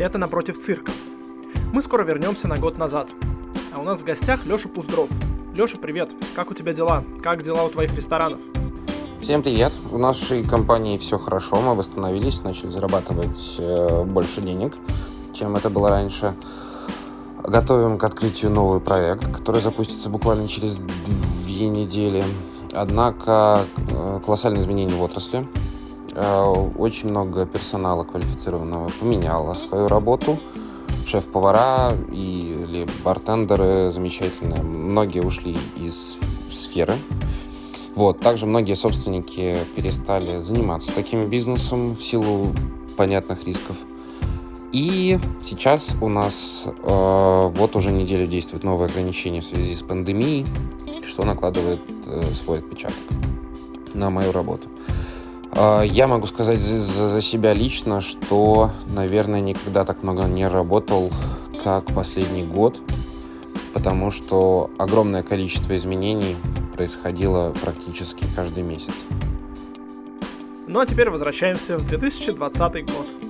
Это «Напротив цирка». Мы скоро вернемся на год назад. А у нас в гостях Леша Пуздров. Леша, привет. Как у тебя дела? Как дела у твоих ресторанов? Всем привет. В нашей компании все хорошо. Мы восстановились, начали зарабатывать э, больше денег, чем это было раньше. Готовим к открытию новый проект, который запустится буквально через две недели. Однако э, колоссальные изменения в отрасли. Э, очень много персонала квалифицированного поменяло свою работу. Шеф-повара или бартендеры замечательные. Многие ушли из сферы. Вот. Также многие собственники перестали заниматься таким бизнесом в силу понятных рисков. И сейчас у нас э, вот уже неделю действуют новые ограничения в связи с пандемией, что накладывает э, свой отпечаток на мою работу. Э, я могу сказать за, за себя лично, что, наверное, никогда так много не работал, как последний год, потому что огромное количество изменений происходило практически каждый месяц. Ну а теперь возвращаемся в 2020 год.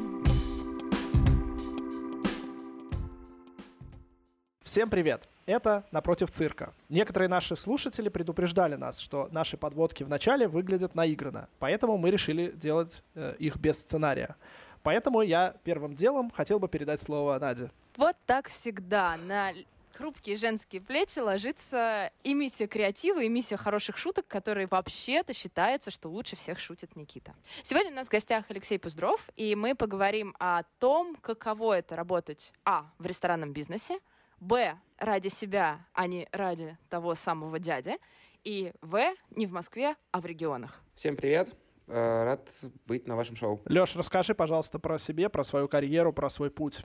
Всем привет! Это «Напротив цирка». Некоторые наши слушатели предупреждали нас, что наши подводки в начале выглядят наигранно, поэтому мы решили делать э, их без сценария. Поэтому я первым делом хотел бы передать слово Наде. Вот так всегда. На хрупкие женские плечи ложится и миссия креатива, и миссия хороших шуток, которые вообще-то считается, что лучше всех шутит Никита. Сегодня у нас в гостях Алексей Пуздров, и мы поговорим о том, каково это работать, а, в ресторанном бизнесе, Б, ради себя, а не ради того самого дяди. И В, не в Москве, а в регионах. Всем привет. Э, рад быть на вашем шоу. Леш, расскажи, пожалуйста, про себе, про свою карьеру, про свой путь.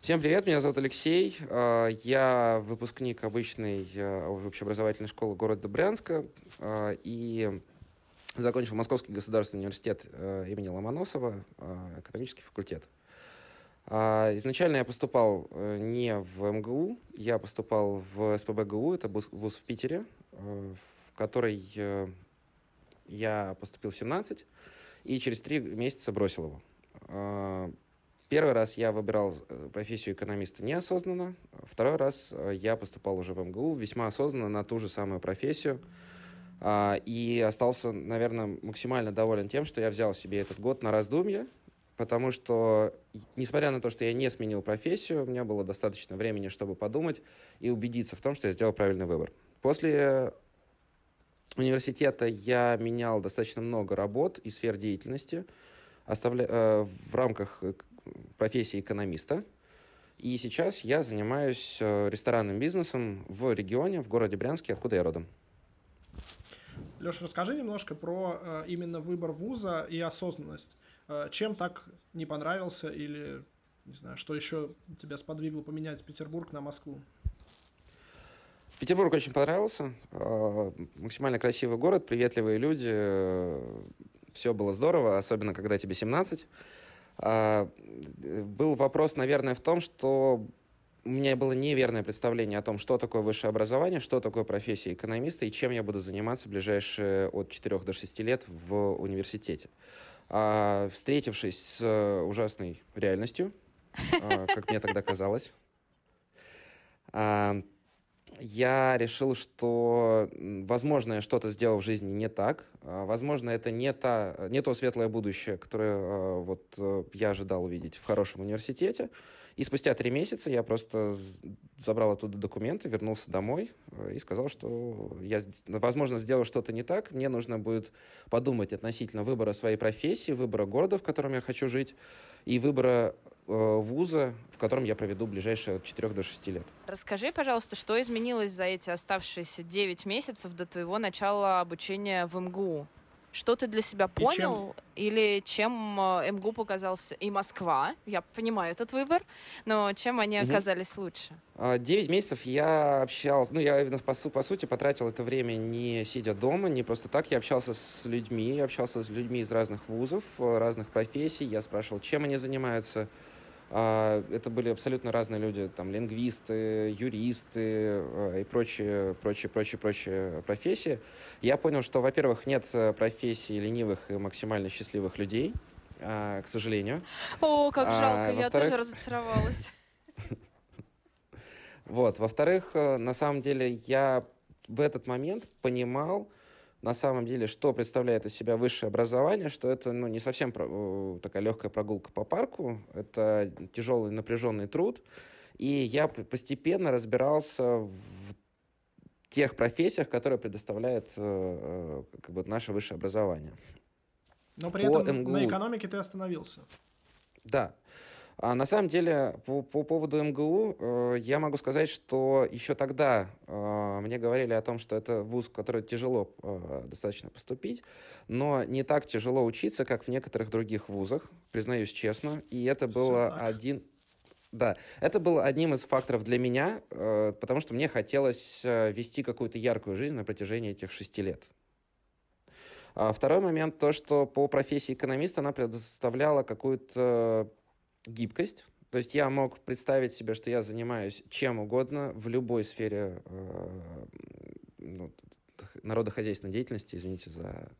Всем привет, меня зовут Алексей. Э, я выпускник обычной э, общеобразовательной школы города Брянска и закончил Московский государственный университет имени Ломоносова, экономический факультет. А, изначально я поступал э, не в МГУ, я поступал в СПБГУ, это вуз в Питере, э, в который э, я поступил в 17 и через три месяца бросил его. А, первый раз я выбирал профессию экономиста неосознанно, второй раз я поступал уже в МГУ весьма осознанно на ту же самую профессию. А, и остался, наверное, максимально доволен тем, что я взял себе этот год на раздумье, потому что, несмотря на то, что я не сменил профессию, у меня было достаточно времени, чтобы подумать и убедиться в том, что я сделал правильный выбор. После университета я менял достаточно много работ и сфер деятельности оставля... э, в рамках э, профессии экономиста. И сейчас я занимаюсь э, ресторанным бизнесом в регионе, в городе Брянске, откуда я родом. Леша, расскажи немножко про э, именно выбор вуза и осознанность. Э, чем так не понравился или, не знаю, что еще тебя сподвигло поменять Петербург на Москву? Петербург очень понравился. Э, максимально красивый город, приветливые люди. Все было здорово, особенно когда тебе 17. Э, был вопрос, наверное, в том, что у меня было неверное представление о том, что такое высшее образование, что такое профессия экономиста и чем я буду заниматься ближайшие от 4 до 6 лет в университете. А, встретившись с э, ужасной реальностью, а, как мне тогда казалось, а, я решил, что, возможно, я что-то сделал в жизни не так. А, возможно, это не, та, не то светлое будущее, которое а, вот, э, я ожидал увидеть в хорошем университете. И спустя три месяца я просто забрал оттуда документы, вернулся домой э, и сказал, что я, возможно, сделал что-то не так. Мне нужно будет подумать относительно выбора своей профессии, выбора города, в котором я хочу жить, и выбора э, вуза, в котором я проведу ближайшие от 4 до 6 лет. Расскажи, пожалуйста, что изменилось за эти оставшиеся 9 месяцев до твоего начала обучения в МГУ? Что ты для себя понял? чем? Или чем э, МГУ показался и Москва? Я понимаю этот выбор, но чем они угу. оказались лучше? А, девять месяцев я общался, ну, я по, по сути потратил это время не сидя дома, не просто так. Я общался с людьми, я общался с людьми из разных вузов, э, разных профессий. Я спрашивал, чем они занимаются, это были абсолютно разные люди, там, лингвисты, юристы э, и прочие, прочие, прочие, прочие профессии. Я понял, что, во-первых, нет э, профессий ленивых и максимально счастливых людей. к сожалению. О, как жалко, я тоже разочаровалась. Вот. Во-вторых, на самом деле я в этот момент понимал, на самом деле, что представляет из себя высшее образование, что это ну, не совсем про, такая легкая прогулка по парку, это тяжелый напряженный труд. И я постепенно разбирался в тех профессиях, которые предоставляет э, э как бы наше высшее образование. Но при по этом МГУ... на экономике ты остановился. Да. А на самом деле, по, по поводу МГУ, э, я могу сказать, что еще тогда э, мне говорили о том, что это вуз, в который тяжело э, достаточно поступить, но не так тяжело учиться, как в некоторых других вузах, признаюсь честно. И это было один... Да, это был одним из факторов для меня, э, потому что мне хотелось э, вести какую-то яркую жизнь на протяжении этих шести лет. А второй момент, то, что по профессии экономиста она предоставляла какую-то гибкость. То есть я мог представить себе, что я занимаюсь чем угодно в любой сфере э, ну, народохозяйственной деятельности, извините за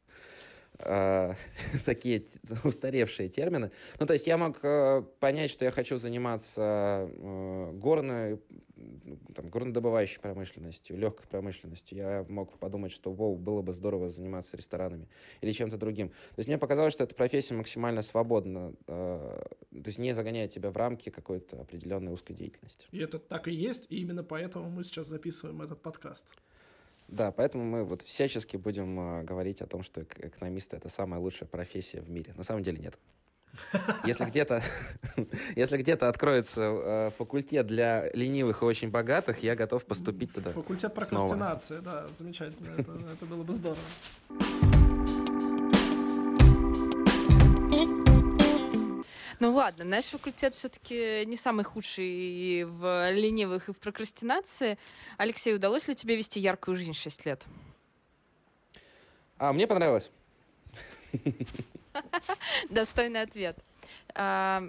такие устаревшие термины. Ну, то есть я мог э, понять, что я хочу заниматься э, горной, там, горнодобывающей промышленностью, легкой промышленностью. Я мог подумать, что воу, было бы здорово заниматься ресторанами или чем-то другим. То есть мне показалось, что эта профессия максимально свободна, э, то есть не загоняет тебя в рамки какой-то определенной узкой деятельности. И это так и есть, и именно поэтому мы сейчас записываем этот подкаст. Да, поэтому мы вот всячески будем э, говорить о том, что экономисты это самая лучшая профессия в мире. На самом деле нет. Если где-то, если где-то откроется э, факультет для ленивых и очень богатых, я готов поступить туда. Факультет прокрастинации, снова. да, замечательно. Это, это было бы здорово. Ну ладно, наш факультет все-таки не самый худший в ленивых и в прокрастинации. Алексей, удалось ли тебе вести яркую жизнь 6 лет? А, мне понравилось. Достойный ответ. А,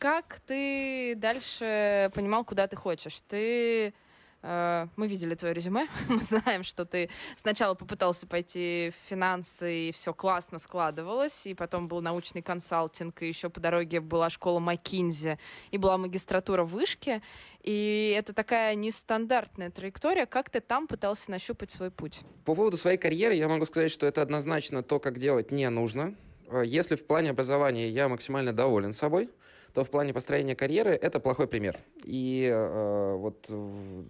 как ты дальше понимал, куда ты хочешь? Ты мы видели твое резюме, мы знаем, что ты сначала попытался пойти в финансы, и все классно складывалось, и потом был научный консалтинг, и еще по дороге была школа Маккинзи, и была магистратура в Вышке, и это такая нестандартная траектория. Как ты там пытался нащупать свой путь? По поводу своей карьеры я могу сказать, что это однозначно то, как делать не нужно. Э, если в плане образования я максимально доволен собой, то в плане построения карьеры это плохой пример. И э, вот э,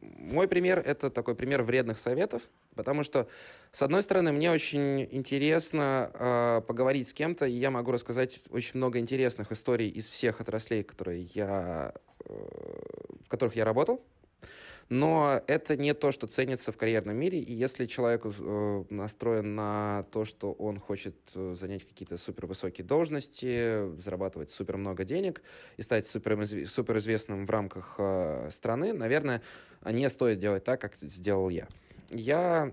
мой пример это такой пример вредных советов, потому что, с одной стороны, мне очень интересно э, поговорить с кем-то, и я могу рассказать очень много интересных историй из всех отраслей, которые я, э, в которых я работал. Но это не то, что ценится в карьерном мире. И если человек э, настроен на то, что он хочет э, занять какие-то супервысокие должности, зарабатывать супер много денег и стать супер, суперизвестным в рамках э, страны, наверное, не стоит делать так, как сделал я. Я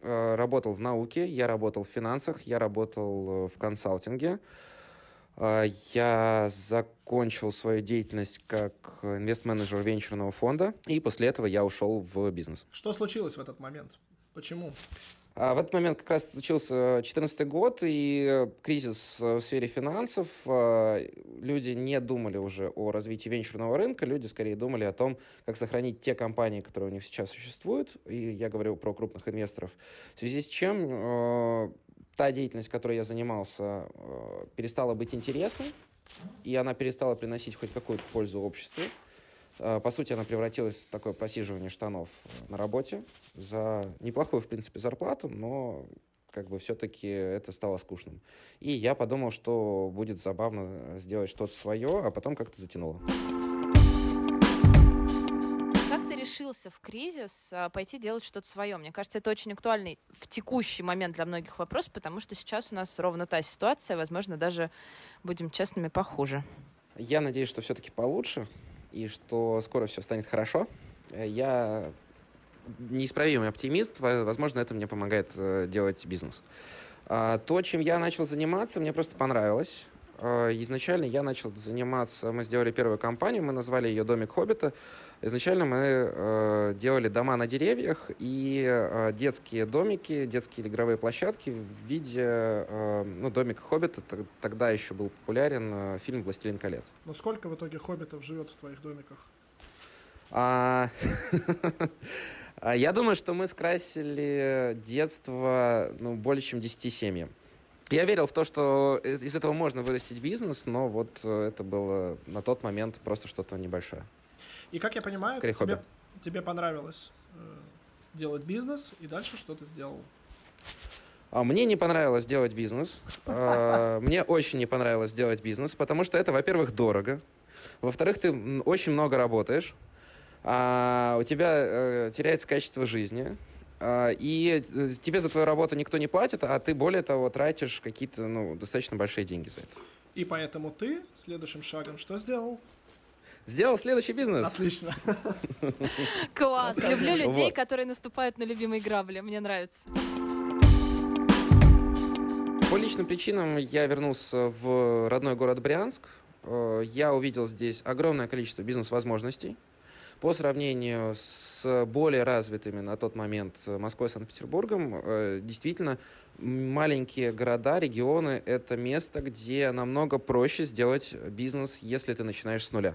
э, работал в науке, я работал в финансах, я работал э, в консалтинге. А, я закончил свою деятельность как инвест-менеджер венчурного фонда, и после этого я ушел в бизнес. Что случилось в этот момент? Почему? А в этот момент как раз случился 2014 год, и кризис в сфере финансов. А, люди не думали уже о развитии венчурного рынка, люди скорее думали о том, как сохранить те компании, которые у них сейчас существуют. И я говорю про крупных инвесторов. В связи с чем та деятельность, которой я занимался, э, перестала быть интересной, и она перестала приносить хоть какую-то пользу обществу. Э, по сути, она превратилась в такое просиживание штанов на работе за неплохую, в принципе, зарплату, но как бы все-таки это стало скучным. И я подумал, что будет забавно сделать что-то свое, а потом как-то затянуло решился в кризис а, пойти делать что-то свое? Мне кажется, это очень актуальный в текущий момент для многих вопрос, потому что сейчас у нас ровно та ситуация, возможно, даже, будем честными, похуже. Я надеюсь, что все-таки получше, и что скоро все станет хорошо. Я неисправимый оптимист, возможно, это мне помогает э, делать бизнес. А, то, чем я начал заниматься, мне просто понравилось. А, изначально я начал заниматься, мы сделали первую компанию, мы назвали ее «Домик Хоббита». Изначально мы э, делали дома на деревьях и э, детские домики, детские игровые площадки в виде э, ну, домика Хоббита. Тогда еще был популярен э, фильм «Властелин колец». Но сколько в итоге хоббитов живет в твоих домиках? А, а... Я думаю, что мы скрасили детство ну, более чем 10 семьям. Я верил в то, что из этого можно вырастить бизнес, но вот э, это было на тот момент просто что-то небольшое. И как я понимаю, тебе, тебе понравилось э, делать бизнес, и дальше что ты сделал? А мне не понравилось делать бизнес. А, мне очень не понравилось делать бизнес, потому что это, во-первых, дорого. Во-вторых, ты очень много работаешь. А у тебя э, теряется качество жизни. И э, тебе за твою работу никто не платит, а ты, более того, тратишь какие-то ну, достаточно большие деньги за это. И поэтому ты следующим шагом что сделал? Сделал следующий бизнес. Отлично. Класс. Люблю людей, которые наступают на любимые грабли. Мне нравится. По личным причинам я вернулся в родной город Брянск. Э, я увидел здесь огромное количество бизнес-возможностей. По сравнению с более развитыми на тот момент Москвой и Санкт-Петербургом, э, действительно, маленькие города, регионы — это место, где намного проще сделать бизнес, если ты начинаешь с нуля.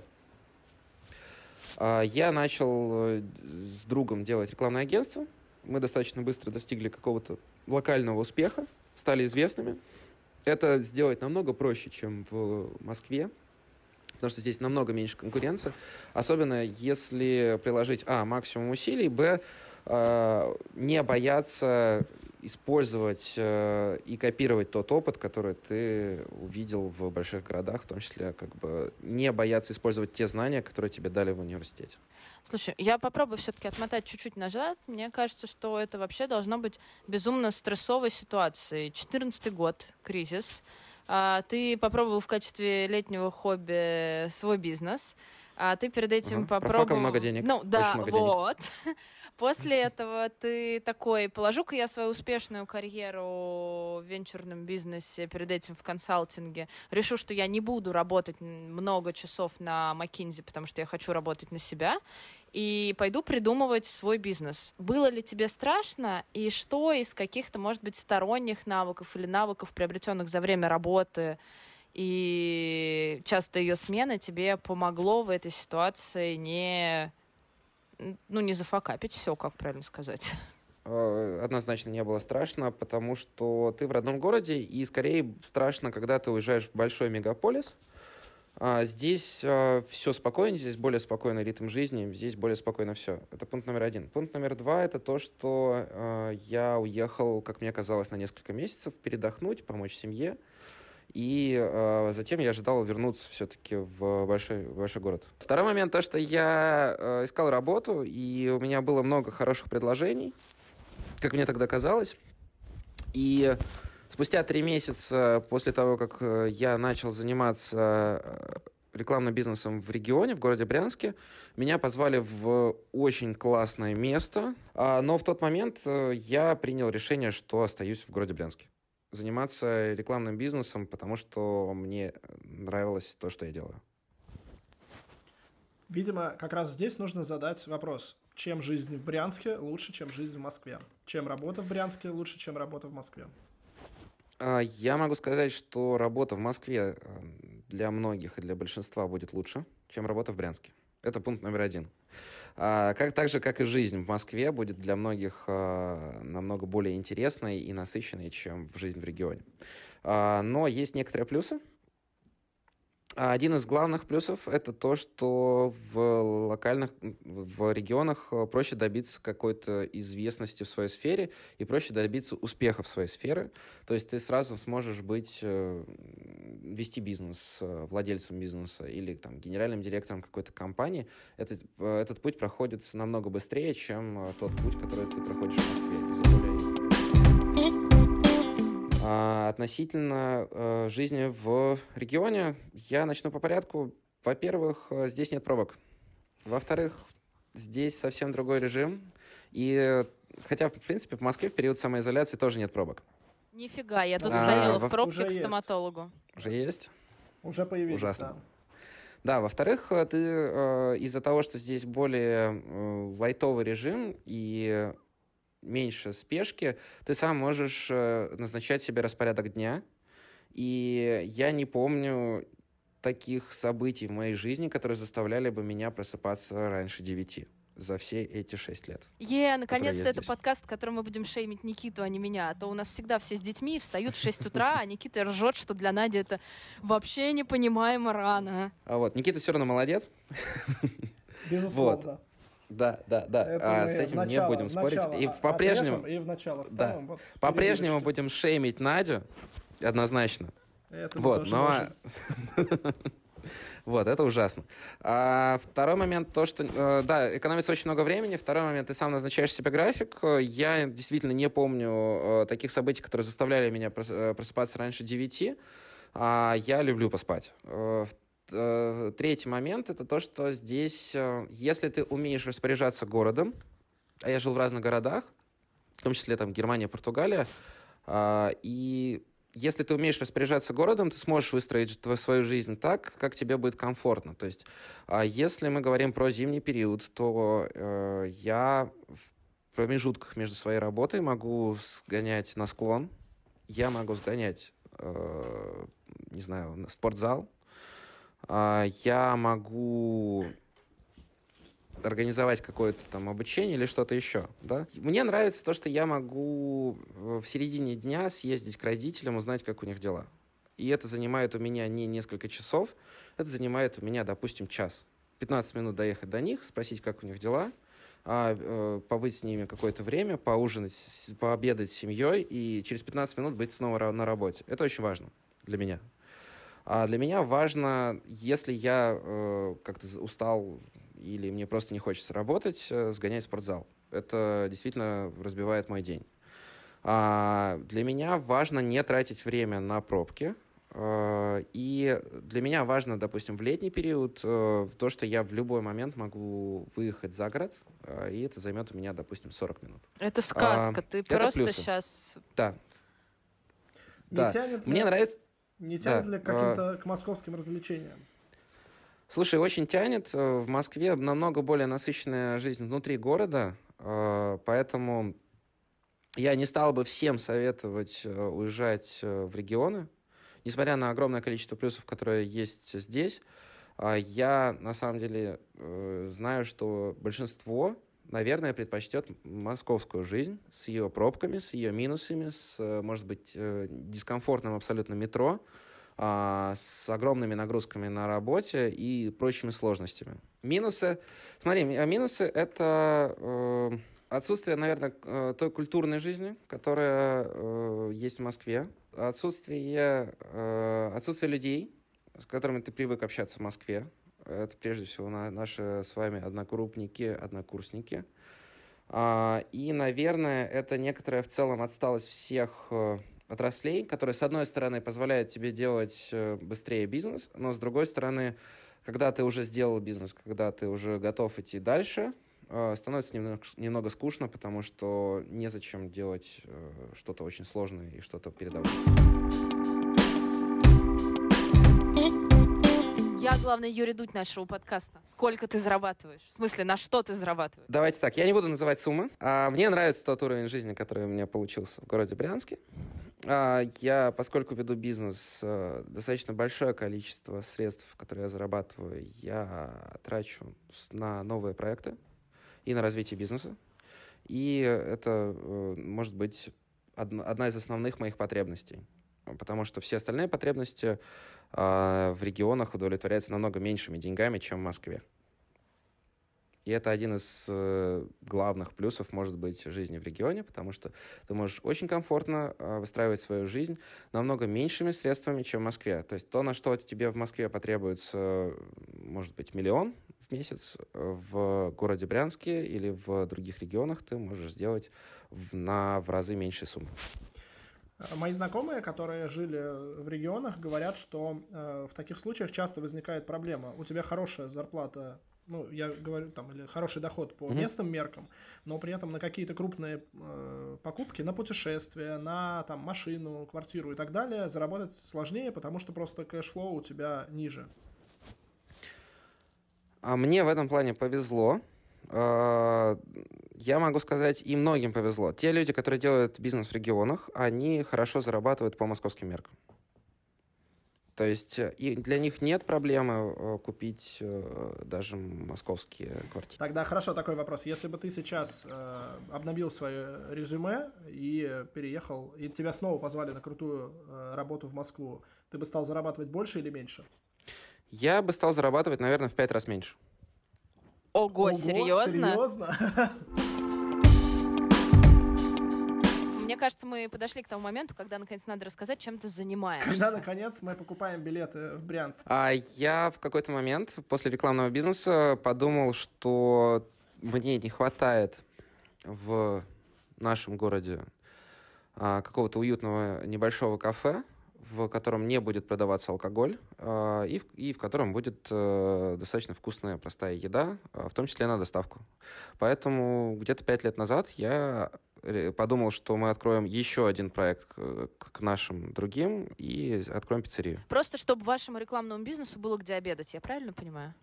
А, я начал э, с другом делать рекламное агентство. Мы достаточно быстро достигли какого-то локального успеха, стали известными. Это сделать намного проще, чем в Москве, потому что здесь намного меньше конкуренции. Особенно если приложить, а, максимум усилий, б, а, не бояться использовать э, и копировать тот опыт, который ты увидел в больших городах, в том числе как бы не бояться использовать те знания, которые тебе дали в университете. Слушай, я попробую все-таки отмотать чуть-чуть назад. Мне кажется, что это вообще должно быть безумно стрессовой ситуацией. 14 год, кризис. А, ты попробовал в качестве летнего хобби свой бизнес. А ты перед этим угу. попробовал... много денег. Ну да, вот. Денег. После этого ты такой, положу-ка я свою успешную карьеру в венчурном бизнесе, перед этим в консалтинге, решу, что я не буду работать много часов на McKinsey, потому что я хочу работать на себя, и пойду придумывать свой бизнес. Было ли тебе страшно, и что из каких-то, может быть, сторонних навыков или навыков, приобретенных за время работы, и часто ее смена тебе помогло в этой ситуации не ну, не зафакапить все, как правильно сказать. Э, однозначно не было страшно, потому что ты в родном городе, и скорее страшно, когда ты уезжаешь в большой мегаполис. А здесь э, все спокойно, здесь более спокойный ритм жизни, здесь более спокойно все. Это пункт номер один. Пункт номер два — это то, что э, я уехал, как мне казалось, на несколько месяцев передохнуть, помочь семье. И э, затем я ожидал вернуться все-таки в большой, в большой город. Второй момент, то, что я э, искал работу, и у меня было много хороших предложений, как мне тогда казалось. И спустя три месяца после того, как э, я начал заниматься э, рекламным бизнесом в регионе, в городе Брянске. Меня позвали в очень классное место, а, но в тот момент э, я принял решение, что остаюсь в городе Брянске заниматься рекламным бизнесом, потому что мне нравилось то, что я делаю. Видимо, как раз здесь нужно задать вопрос. Чем жизнь в Брянске лучше, чем жизнь в Москве? Чем работа в Брянске лучше, чем работа в Москве? А, я могу сказать, что работа в Москве э, для многих и для большинства будет лучше, чем работа в Брянске. Это пункт номер один. А, как, так же, как и жизнь в Москве будет для многих а, намного более интересной и насыщенной, чем жизнь в регионе. А, но есть некоторые плюсы. Один из главных плюсов это то, что в локальных, в регионах э, проще добиться какой-то известности в своей сфере и проще добиться успеха в своей сфере. То есть ты сразу сможешь быть, э, вести бизнес, э, владельцем бизнеса или там, генеральным директором какой-то компании. Этот, этот путь проходит намного быстрее, чем тот путь, который ты проходишь в Москве. А, относительно э, жизни в регионе я начну по порядку. Во-первых, э, здесь нет пробок. Во-вторых, здесь совсем другой режим. И хотя, в принципе, в Москве в период самоизоляции тоже нет пробок. Нифига, я тут а, стояла в пробке к стоматологу. Уже есть? Уже появились, Ужасно. Да. Да, во-вторых, э, ты э, из-за того, что здесь более э, лайтовый режим и меньше спешки, ты сам можешь э, назначать себе распорядок дня. И я не помню таких событий в моей жизни, которые заставляли бы меня просыпаться раньше девяти за все эти шесть лет. Е, наконец-то это подкаст, в котором мы будем шеймить Никиту, а не меня. А то у нас всегда все с детьми встают в 6 утра, а Никита ржет, что для Нади это вообще непонимаемо рано. А вот, Никита все равно молодец. Безусловно. Вот. Да, да, да. а, с этим начало, не будем спорить. Начало, и по-прежнему. И в начало да. Вот, по-прежнему будем шеймить Надю, однозначно. Это вот, но Вот, это ужасно. А, второй момент, то, что, э, да, экономится очень много времени. Второй момент, ты сам назначаешь себе график. Я действительно не помню э, таких событий, которые заставляли меня э, просыпаться раньше 9. А я люблю поспать. Третий момент, это то, что здесь, если ты умеешь распоряжаться городом, а я жил в разных городах, в том числе там Германия, Португалия, и если ты умеешь распоряжаться городом, ты сможешь выстроить свою жизнь так, как тебе будет комфортно. То есть, а если мы говорим про зимний период, то э, я в промежутках между своей работой могу сгонять на склон, я могу сгонять, э, не знаю, на спортзал, э, я могу организовать какое-то там обучение или что-то еще, да. Мне нравится то, что я могу в середине дня съездить к родителям, узнать, как у них дела. И это занимает у меня не несколько часов, это занимает у меня, допустим, час. 15 минут доехать до них, спросить, как у них дела, а, э, побыть с ними какое-то время, поужинать, пообедать с семьей и через 15 минут быть снова на работе. Это очень важно для меня. А для меня важно, если я э, как-то устал или мне просто не хочется работать, э, сгонять в спортзал. Это действительно разбивает мой день. А для меня важно не тратить время на пробки. Э, и для меня важно, допустим, в летний период э, то, что я в любой момент могу выехать за город, и это займет у меня, допустим, 40 минут. Это сказка. А, Ты просто плюсы. сейчас... Да. Не да. Тянет Мне нравится... Не тянет да. ли к каким-то а... к московским развлечениям? Слушай, очень тянет. Э, в Москве намного более насыщенная жизнь внутри города, э, поэтому я не стал бы всем советовать э, уезжать в регионы, несмотря на огромное количество плюсов, которые есть здесь. Я на самом деле знаю, что большинство, наверное, предпочтет московскую жизнь с ее пробками, с ее минусами, с, может быть, дискомфортным абсолютно метро, а, с огромными нагрузками на работе и прочими сложностями. Минусы. Смотри, минусы — это э, отсутствие, наверное, э, той культурной жизни, которая э, есть в Москве, отсутствие, отсутствие людей, с которыми ты привык общаться в Москве. Это прежде всего наши с вами однокрупники, однокурсники. А, и, наверное, это некоторая в целом отсталость всех отраслей, которые, с одной стороны, позволяют тебе делать э, быстрее бизнес, но с другой стороны, когда ты уже сделал бизнес, когда ты уже готов идти дальше, э, становится немного, немного скучно, потому что незачем делать э, что-то очень сложное и что-то передавать. Я, главное, Юрий Дудь нашего подкаста. Сколько ты зарабатываешь? В смысле, на что ты зарабатываешь? Давайте так, я не буду называть суммы. А, мне нравится тот уровень жизни, который у меня получился в городе Брянске. А, я, поскольку веду бизнес, э, достаточно большое количество средств, которые я зарабатываю, я трачу на новые проекты и на развитие бизнеса. И это э, может быть одна из основных моих потребностей. Потому что все остальные потребности а, в регионах удовлетворяются намного меньшими деньгами, чем в Москве. И это один из э, главных плюсов, может быть, жизни в регионе, потому что ты можешь очень комфортно э, выстраивать свою жизнь намного меньшими средствами, чем в Москве. То есть то, на что тебе в Москве потребуется, может быть, миллион в месяц, в городе Брянске или в других регионах ты можешь сделать на в разы меньшей суммы. Мои знакомые, которые жили в регионах, говорят, что э, в таких случаях часто возникает проблема. У тебя хорошая зарплата ну, я говорю, там, или хороший доход по mm-hmm. местным меркам, но при этом на какие-то крупные э, покупки, на путешествия, на там машину, квартиру и так далее заработать сложнее, потому что просто cash flow у тебя ниже. А мне в этом плане повезло. Я могу сказать, и многим повезло. Те люди, которые делают бизнес в регионах, они хорошо зарабатывают по московским меркам. То есть э, и для них нет проблемы э, купить э, даже московские квартиры. Тогда хорошо такой вопрос. Если бы ты сейчас э, обновил свое резюме и переехал, и тебя снова позвали на крутую э, работу в Москву, ты бы стал зарабатывать больше или меньше? Я бы стал зарабатывать, наверное, в пять раз меньше. Ого, Ого, серьезно? Серьезно? Мне кажется, мы подошли к тому моменту, когда наконец надо рассказать, чем ты занимаешься. Когда, наконец, мы покупаем билеты в Брянск. А я в какой-то момент после рекламного бизнеса подумал, что мне не хватает в нашем городе а, какого-то уютного небольшого кафе, в котором не будет продаваться алкоголь а, и, в, и в котором будет а, достаточно вкусная, простая еда, а, в том числе на доставку. Поэтому где-то пять лет назад я подумал, что мы откроем еще один проект к, к нашим другим и откроем пиццерию. Просто чтобы вашему рекламному бизнесу было где обедать, я правильно понимаю?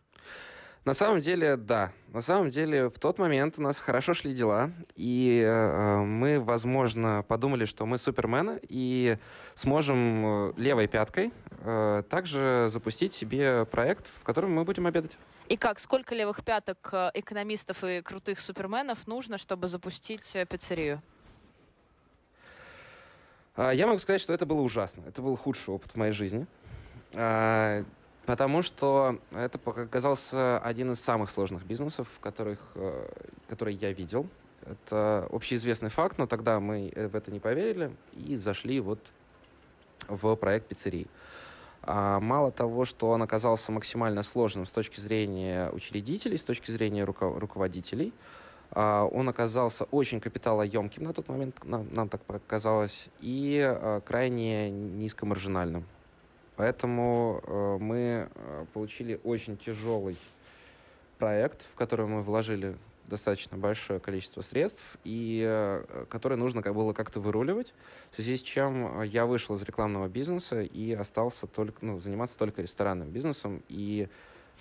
На самом деле, да. На самом деле, в тот момент у нас хорошо шли дела, и э, мы, возможно, подумали, что мы супермены и сможем э, левой пяткой э, также запустить себе проект, в котором мы будем обедать. И как, сколько левых пяток э, экономистов и крутых суперменов нужно, чтобы запустить э, пиццерию? А, Я могу сказать, что это было ужасно. Это был худший опыт в моей жизни. А, Потому что это оказался один из самых сложных бизнесов, которых, э, которые я видел. Это общеизвестный факт, но тогда мы в это не поверили и зашли вот в проект пиццерии. А мало того, что он оказался максимально сложным с точки зрения учредителей, с точки зрения руко- руководителей, а, он оказался очень капиталоемким на тот момент, нам, нам так показалось, и а, крайне низкомаржинальным. Поэтому э, мы э, получили очень тяжелый проект, в который мы вложили достаточно большое количество средств, и э, который нужно как было как-то выруливать, в связи с чем я вышел из рекламного бизнеса и остался только, ну, заниматься только ресторанным бизнесом. И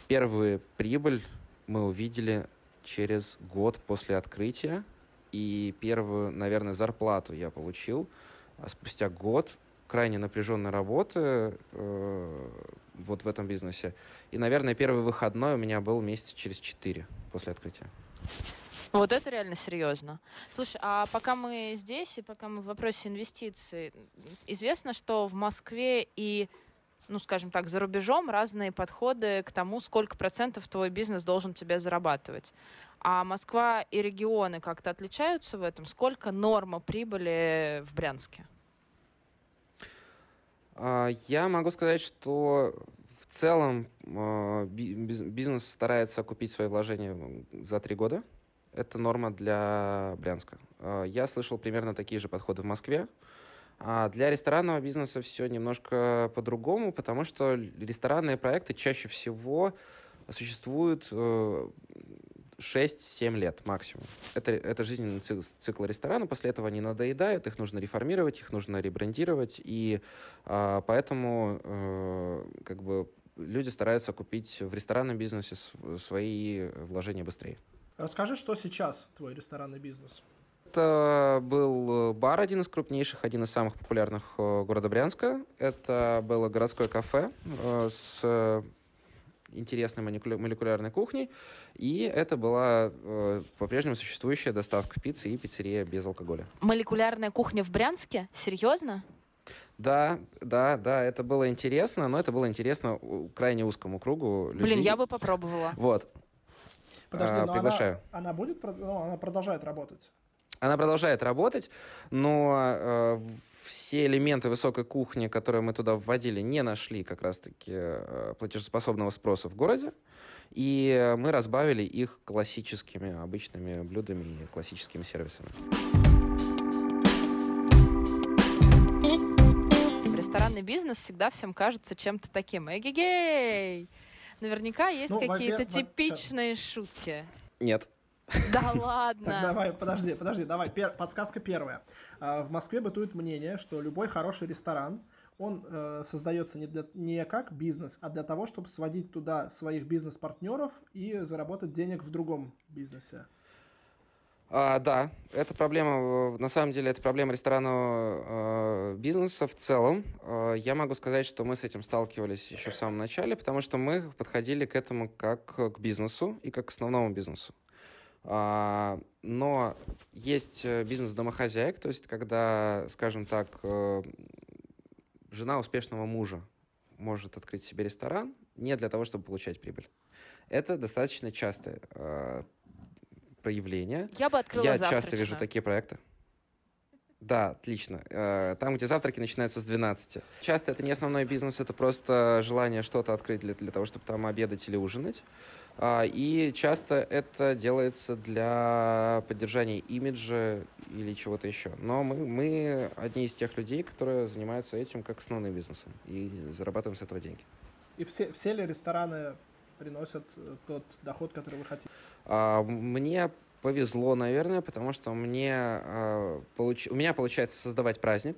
первую прибыль мы увидели через год после открытия, и первую, наверное, зарплату я получил а спустя год крайне напряженной работы э, вот в этом бизнесе. И, наверное, первый выходной у меня был месяц через четыре после открытия. Вот это реально серьезно. Слушай, а пока мы здесь и пока мы в вопросе инвестиций, известно, что в Москве и, ну, скажем так, за рубежом разные подходы к тому, сколько процентов твой бизнес должен тебе зарабатывать. А Москва и регионы как-то отличаются в этом? Сколько норма прибыли в Брянске? А, Я могу сказать, что в целом а, би- биз- бизнес старается окупить свои вложения за три года. Это норма для Брянска. А, Я слышал примерно такие же подходы в Москве. А для ресторанного бизнеса все немножко по-другому, потому что ресторанные проекты чаще всего существуют э, 6-7 лет максимум. Это, это жизненный цикл, цикл ресторана. После этого они надоедают, их нужно реформировать, их нужно ребрандировать. И а, поэтому э, как бы люди стараются купить в ресторанном бизнесе св- свои вложения быстрее. Расскажи, что сейчас твой ресторанный бизнес? Это был э, бар, один из крупнейших, один из самых популярных э, города Брянска. Это было городское кафе э, с интересной молекуля- молекулярной кухней. И это была э, по-прежнему существующая доставка пиццы и пиццерия без алкоголя. Молекулярная кухня в Брянске? Серьезно? Да, да, да, это было интересно, но это было интересно крайне узкому кругу людей. Блин, я бы попробовала. Вот. Подожди, А, но приглашаю. Она, она будет, ну, она продолжает работать. Она продолжает работать, но э, все элементы высокой кухни, которые мы туда вводили, не нашли как раз-таки э, платежеспособного спроса в городе. И мы разбавили их классическими обычными блюдами и классическими сервисами. Ресторанный бизнес всегда всем кажется чем-то таким. Эгегей! Наверняка есть Ну, какие-то типичные шутки. Нет. Да Так, ладно. давай, подожди, подожди, давай. Пер- подсказка первая. А, В Москве бытует мнение, что любой хороший ресторан, он э, создается не, для, не как бизнес, а для того, чтобы сводить туда своих бизнес-партнеров и заработать денег в другом бизнесе. А, да, это проблема, на самом деле, это проблема ресторанного э, бизнеса в целом. Э, я могу сказать, что мы с этим сталкивались еще в самом начале, потому что мы подходили к этому как к бизнесу и как к основному бизнесу. А, но есть э, бизнес домохозяек, то есть когда, скажем так, э, жена успешного мужа может открыть себе ресторан не для того, чтобы получать прибыль. Это достаточно частое э, проявление. Я бы открыла Я завтрачную. часто вижу такие проекты. Да, отлично. Э, Там, где завтраки начинаются с 12. Часто это не основной бизнес, это просто желание что-то открыть для, для того, чтобы там обедать или ужинать. А, И часто это делается для поддержания имиджа или чего-то еще. Но мы, мы одни из тех людей, которые занимаются этим как основным бизнесом и зарабатываем с этого деньги. И все, все ли рестораны приносят э, тот доход, который вы хотите? А, Мне повезло, наверное, потому что мне, а, получ- у меня получается создавать праздник,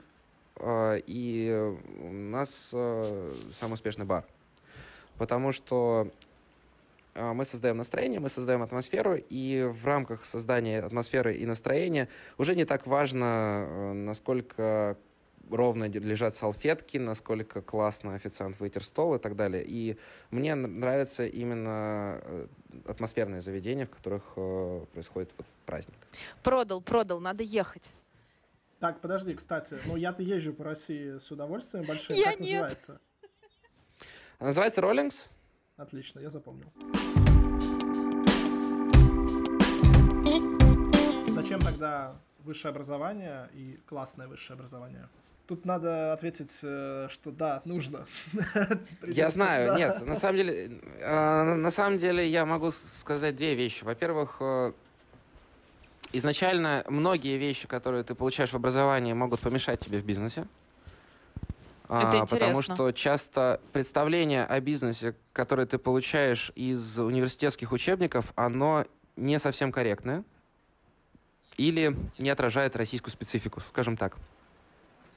а, и у нас самый успешный бар. Потому что мы создаем настроение, мы создаем атмосферу, и в рамках создания атмосферы и настроения уже не так важно, э, насколько ровно лежат салфетки, насколько классно официант вытер стол и так далее. И мне нравится именно э, атмосферные заведения, в которых э, происходит вот праздник. Продал, продал, надо ехать. Так, подожди, кстати, ну я-то езжу по России с удовольствием большим. Я как нет. называется? А Называется Роллингс. Отлично, я запомнил. Зачем тогда высшее образование и классное высшее образование? Тут надо ответить, э, что да, нужно. Я знаю, нет, на самом деле, э, на самом деле я могу сказать две вещи. Во-первых, э, изначально многие вещи, которые ты получаешь в образовании, могут помешать тебе в бизнесе. А, Это Потому интересно. что часто представление о бизнесе, которое ты получаешь из университетских учебников, оно не совсем корректное или не отражает российскую специфику, скажем так.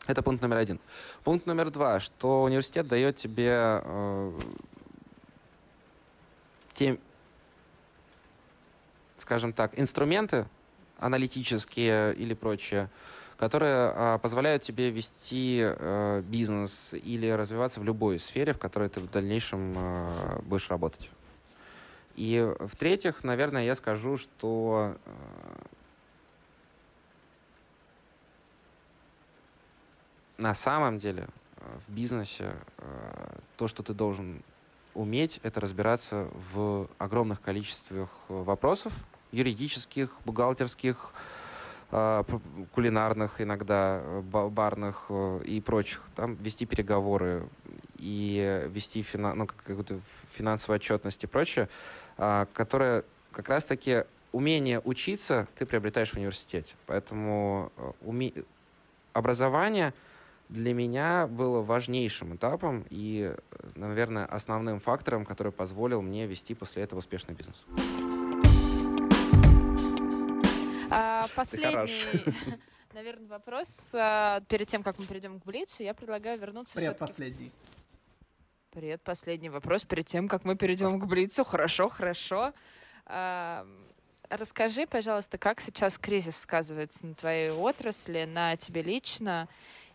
Это пункт номер один. Пункт номер два, что университет дает тебе э, те, скажем так, инструменты аналитические или прочее, которые э, позволяют тебе вести э, бизнес или развиваться в любой сфере, в которой ты в дальнейшем э, будешь работать. И в-третьих, наверное, я скажу, что э, на самом деле э, в бизнесе э, то, что ты должен уметь, это разбираться в огромных количествах э, вопросов юридических, бухгалтерских, кулинарных иногда, ба- барных и прочих. Там вести переговоры и вести фина- ну, как- какую-то финансовую отчетность и прочее, а, которое как раз-таки умение учиться ты приобретаешь в университете. Поэтому уме- образование для меня было важнейшим этапом и, наверное, основным фактором, который позволил мне вести после этого успешный бизнес. А, последний, наверное, вопрос. а, Перед тем, как мы перейдем к Блицу, я предлагаю вернуться все-таки... Предпоследний. Предпоследний вопрос перед тем, как мы перейдем к Блицу. Хорошо, хорошо. А, Расскажи, пожалуйста, как сейчас кризис сказывается на твоей отрасли, на тебе лично,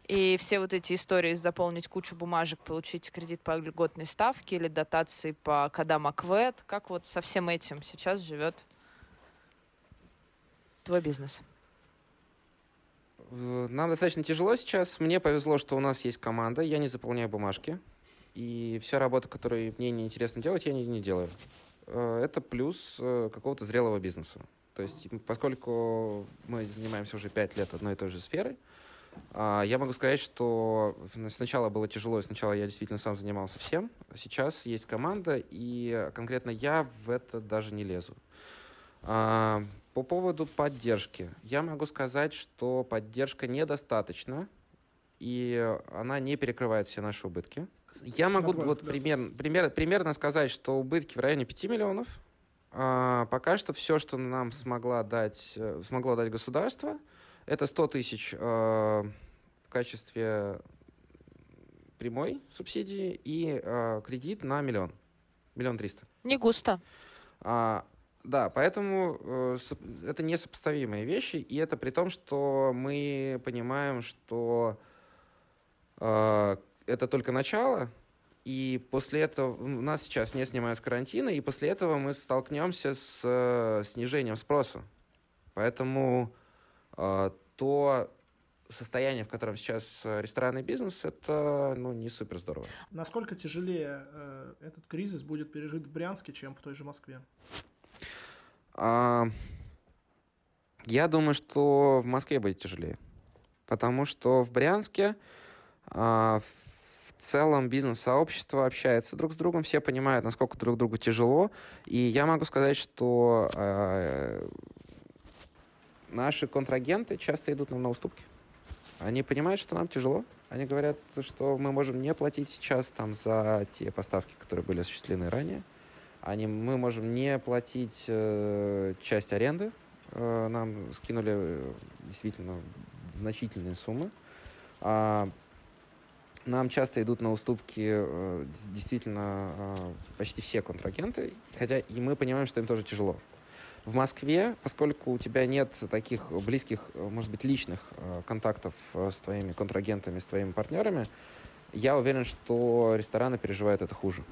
и все вот эти истории заполнить кучу бумажек, получить кредит по льготной ставке или дотации по кодам АКВЭД, как вот со всем этим сейчас живет твой бизнес? Нам достаточно тяжело сейчас. Мне повезло, что у нас есть команда. Я не заполняю бумажки. И вся работа, которую мне неинтересно делать, я не, не делаю. Э, Это плюс э, какого-то зрелого бизнеса. То есть, поскольку мы занимаемся уже пять лет одной и той же сферой, я могу сказать, что сначала было тяжело, и сначала я действительно сам занимался всем. Сейчас есть команда, и конкретно я в это даже не лезу. А, По поводу поддержки. Я могу сказать, что поддержка недостаточна, и она не перекрывает все наши убытки. Я могу твой вот взгляд. примерно, пример- примерно сказать, что убытки в районе 5 миллионов. А, пока что все, что нам смогла дать, э, смогло дать государство, это 100 тысяч э, в качестве прямой субсидии и э, кредит на миллион. Миллион триста. Не густо. А, да, поэтому э, это несопоставимые вещи, и это при том, что мы понимаем, что э, это только начало, и после этого у нас сейчас не снимают с карантина, и после этого мы столкнемся с э, снижением спроса. Поэтому то состояние, в котором сейчас ресторанный бизнес, это ну, не супер здорово. Насколько тяжелее э, этот кризис будет пережит в Брянске, чем в той же Москве? А, я думаю, что в Москве будет тяжелее. Потому что в Брянске а, в целом бизнес-сообщество общается друг с другом, все понимают, насколько друг другу тяжело. И я могу сказать, что а, наши контрагенты часто идут нам на уступки. Они понимают, что нам тяжело. Они говорят, что мы можем не платить сейчас там за те поставки, которые были осуществлены ранее. Они, мы можем не платить э, часть аренды. Э, нам скинули э, действительно значительные суммы. А, нам часто идут на уступки э, действительно э, почти все контрагенты, хотя и мы понимаем, что им тоже тяжело. В Москве, поскольку у тебя нет таких близких, э, может быть, личных э, контактов э, с твоими контрагентами, с твоими партнерами, я уверен, что рестораны переживают это хуже.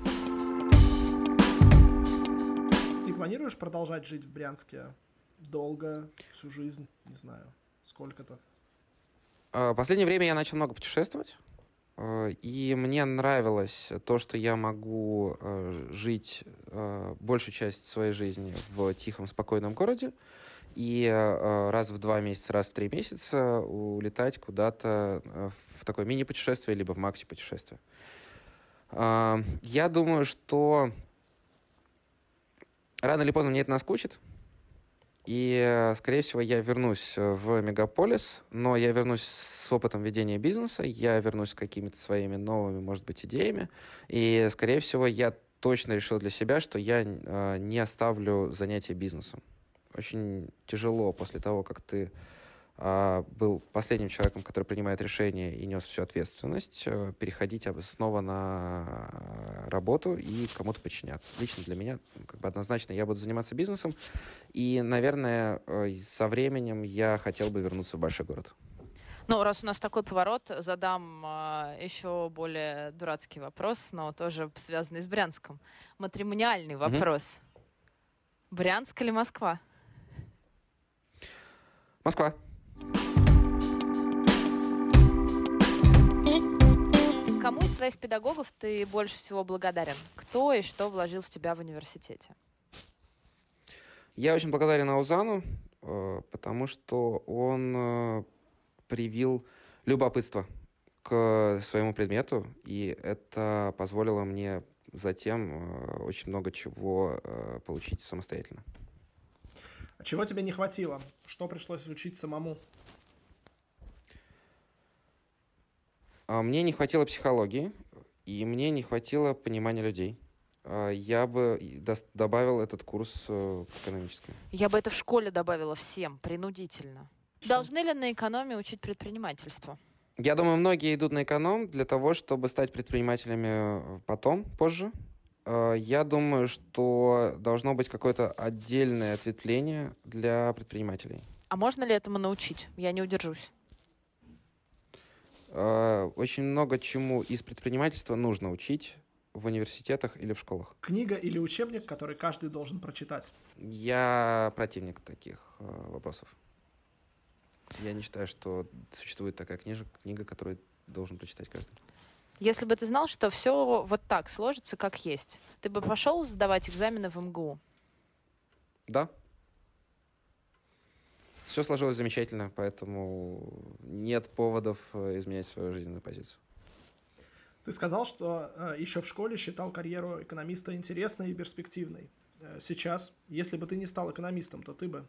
планируешь продолжать жить в Брянске долго, всю жизнь, не знаю, сколько-то? Последнее время я начал много путешествовать. А, и мне нравилось то, что я могу а, жить большую часть своей жизни в тихом, спокойном городе и раз в два месяца, раз в три месяца улетать куда-то в такое мини-путешествие либо в макси-путешествие. Я думаю, что рано или поздно мне это наскучит. И, скорее всего, я вернусь в мегаполис, но я вернусь с опытом ведения бизнеса, я вернусь с какими-то своими новыми, может быть, идеями. И, скорее всего, я точно решил для себя, что я э, не оставлю занятия бизнесом. Очень тяжело после того, как ты был последним человеком, который принимает решение и нес всю ответственность, э, переходить снова на работу и кому-то подчиняться. Лично для меня как бы однозначно я буду заниматься бизнесом, и, наверное, э, со временем я хотел бы вернуться в большой город. Ну, раз у нас такой поворот, задам э, еще более дурацкий вопрос, но тоже связанный с Брянском. Матримониальный вопрос. Mm-hmm. Брянск или Москва? Москва. Кому из своих педагогов ты больше всего благодарен? Кто и что вложил в тебя в университете? Я очень благодарен Аузану, э, потому что он э, привил любопытство к своему предмету, и это позволило мне затем э, очень много чего получить самостоятельно. А чего тебе не хватило? Что пришлось учить самому? А, мне не хватило психологии, и мне не хватило понимания людей. А, я бы добавил этот курс э, экономический. Я бы это в школе добавила всем, принудительно. Должны ли на экономии учить предпринимательство? Я думаю, многие идут на эконом для того, чтобы стать предпринимателями потом, позже. А, я думаю, что должно быть какое-то отдельное ответвление для предпринимателей. А можно ли этому научить? Я не удержусь. Э, очень много чему из предпринимательства нужно учить в университетах или в школах. Книга или учебник, который каждый должен прочитать? Я противник таких э, вопросов. Я не считаю, что существует такая книжа, книга, которую должен прочитать каждый. Если бы ты знал, что все вот так сложится, как есть, ты бы пошел сдавать экзамены в МГУ? Да все сложилось замечательно, поэтому нет поводов э, изменять свою жизненную позицию. Ты сказал, что э, еще в школе считал карьеру экономиста интересной и перспективной. Э, сейчас, если бы ты не стал экономистом, то ты бы...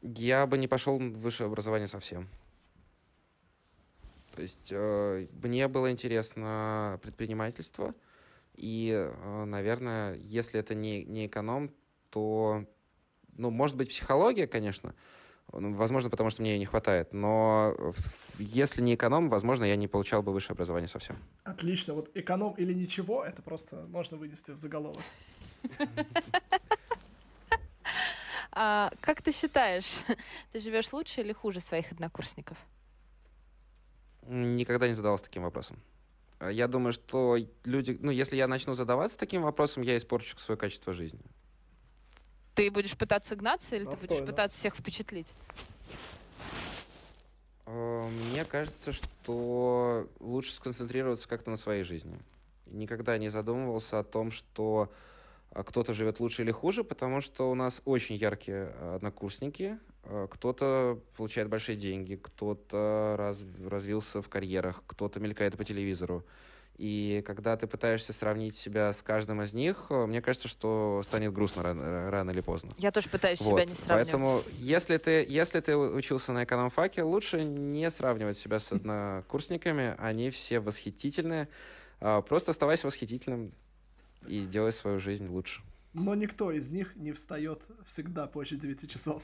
Я бы не пошел в высшее образование совсем. То есть э, мне было интересно предпринимательство, и, э, наверное, если это не, не эконом, то, ну, может быть, психология, конечно, Ну, Возможно, потому что мне ее не хватает. Но если не эконом, возможно, я не получал бы высшее образование совсем. Отлично. Вот эконом или ничего, это просто можно вынести в заголовок. А как ты считаешь, ты живешь лучше или хуже своих однокурсников? Никогда не задавался таким вопросом. А Я думаю, что люди, ну, если я начну задаваться таким вопросом, я испорчу свое качество жизни. Ты будешь пытаться гнаться или ты будешь Достойно. пытаться всех впечатлить? Э, Мне кажется, что лучше сконцентрироваться как-то на своей жизни. Никогда не задумывался о том, что а, кто-то живет лучше или хуже, потому что у нас очень яркие а, однокурсники. А, Кто-то получает большие деньги, кто-то раз- развился в карьерах, кто-то мелькает по телевизору. И когда ты пытаешься сравнить себя с каждым из них, э, мне кажется, что станет грустно рано, рано или поздно. Я тоже пытаюсь Вот, себя не сравнивать. Поэтому, если ты, если ты учился на экономфаке, лучше не сравнивать себя с однокурсниками. Они все восхитительные. А, Просто оставайся восхитительным и делай свою жизнь лучше. Но никто из них не встает всегда позже 9 часов.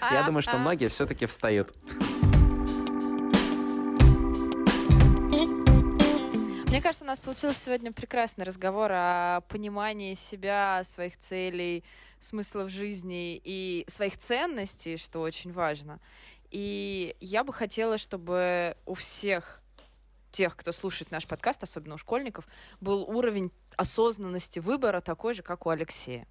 Я думаю, что многие все-таки встают. Мне кажется, у нас получился сегодня прекрасный разговор о понимании себя, своих целей, смыслов жизни и своих ценностей, что очень важно. И я бы хотела, чтобы у всех тех, кто слушает наш подкаст, особенно у школьников, был уровень осознанности выбора такой же, как у Алексея.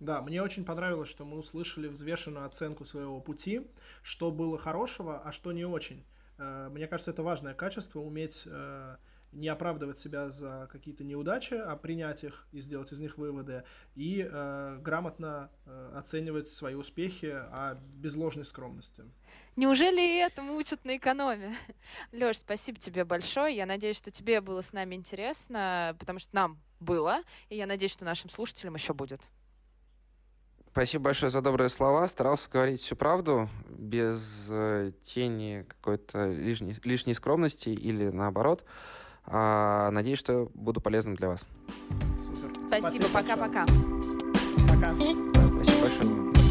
Да, мне очень понравилось, что мы услышали взвешенную оценку своего пути, что было хорошего, а что не очень. Э, Мне кажется, это важное качество, уметь э, не оправдывать себя за какие-то неудачи, а принять их и сделать из них выводы, и э, грамотно э, оценивать свои успехи, а без ложной скромности. Неужели и этому учат на экономе? Лёш, спасибо тебе большое. Я надеюсь, что тебе было с нами интересно, потому что нам было, и я надеюсь, что нашим слушателям еще будет. Спасибо большое за добрые слова. Старался говорить всю правду, без э, тени какой-то лишней, лишней скромности или наоборот. Надеюсь, что буду полезным для вас. Супер. Спасибо, пока-пока. Пока. Спасибо большое.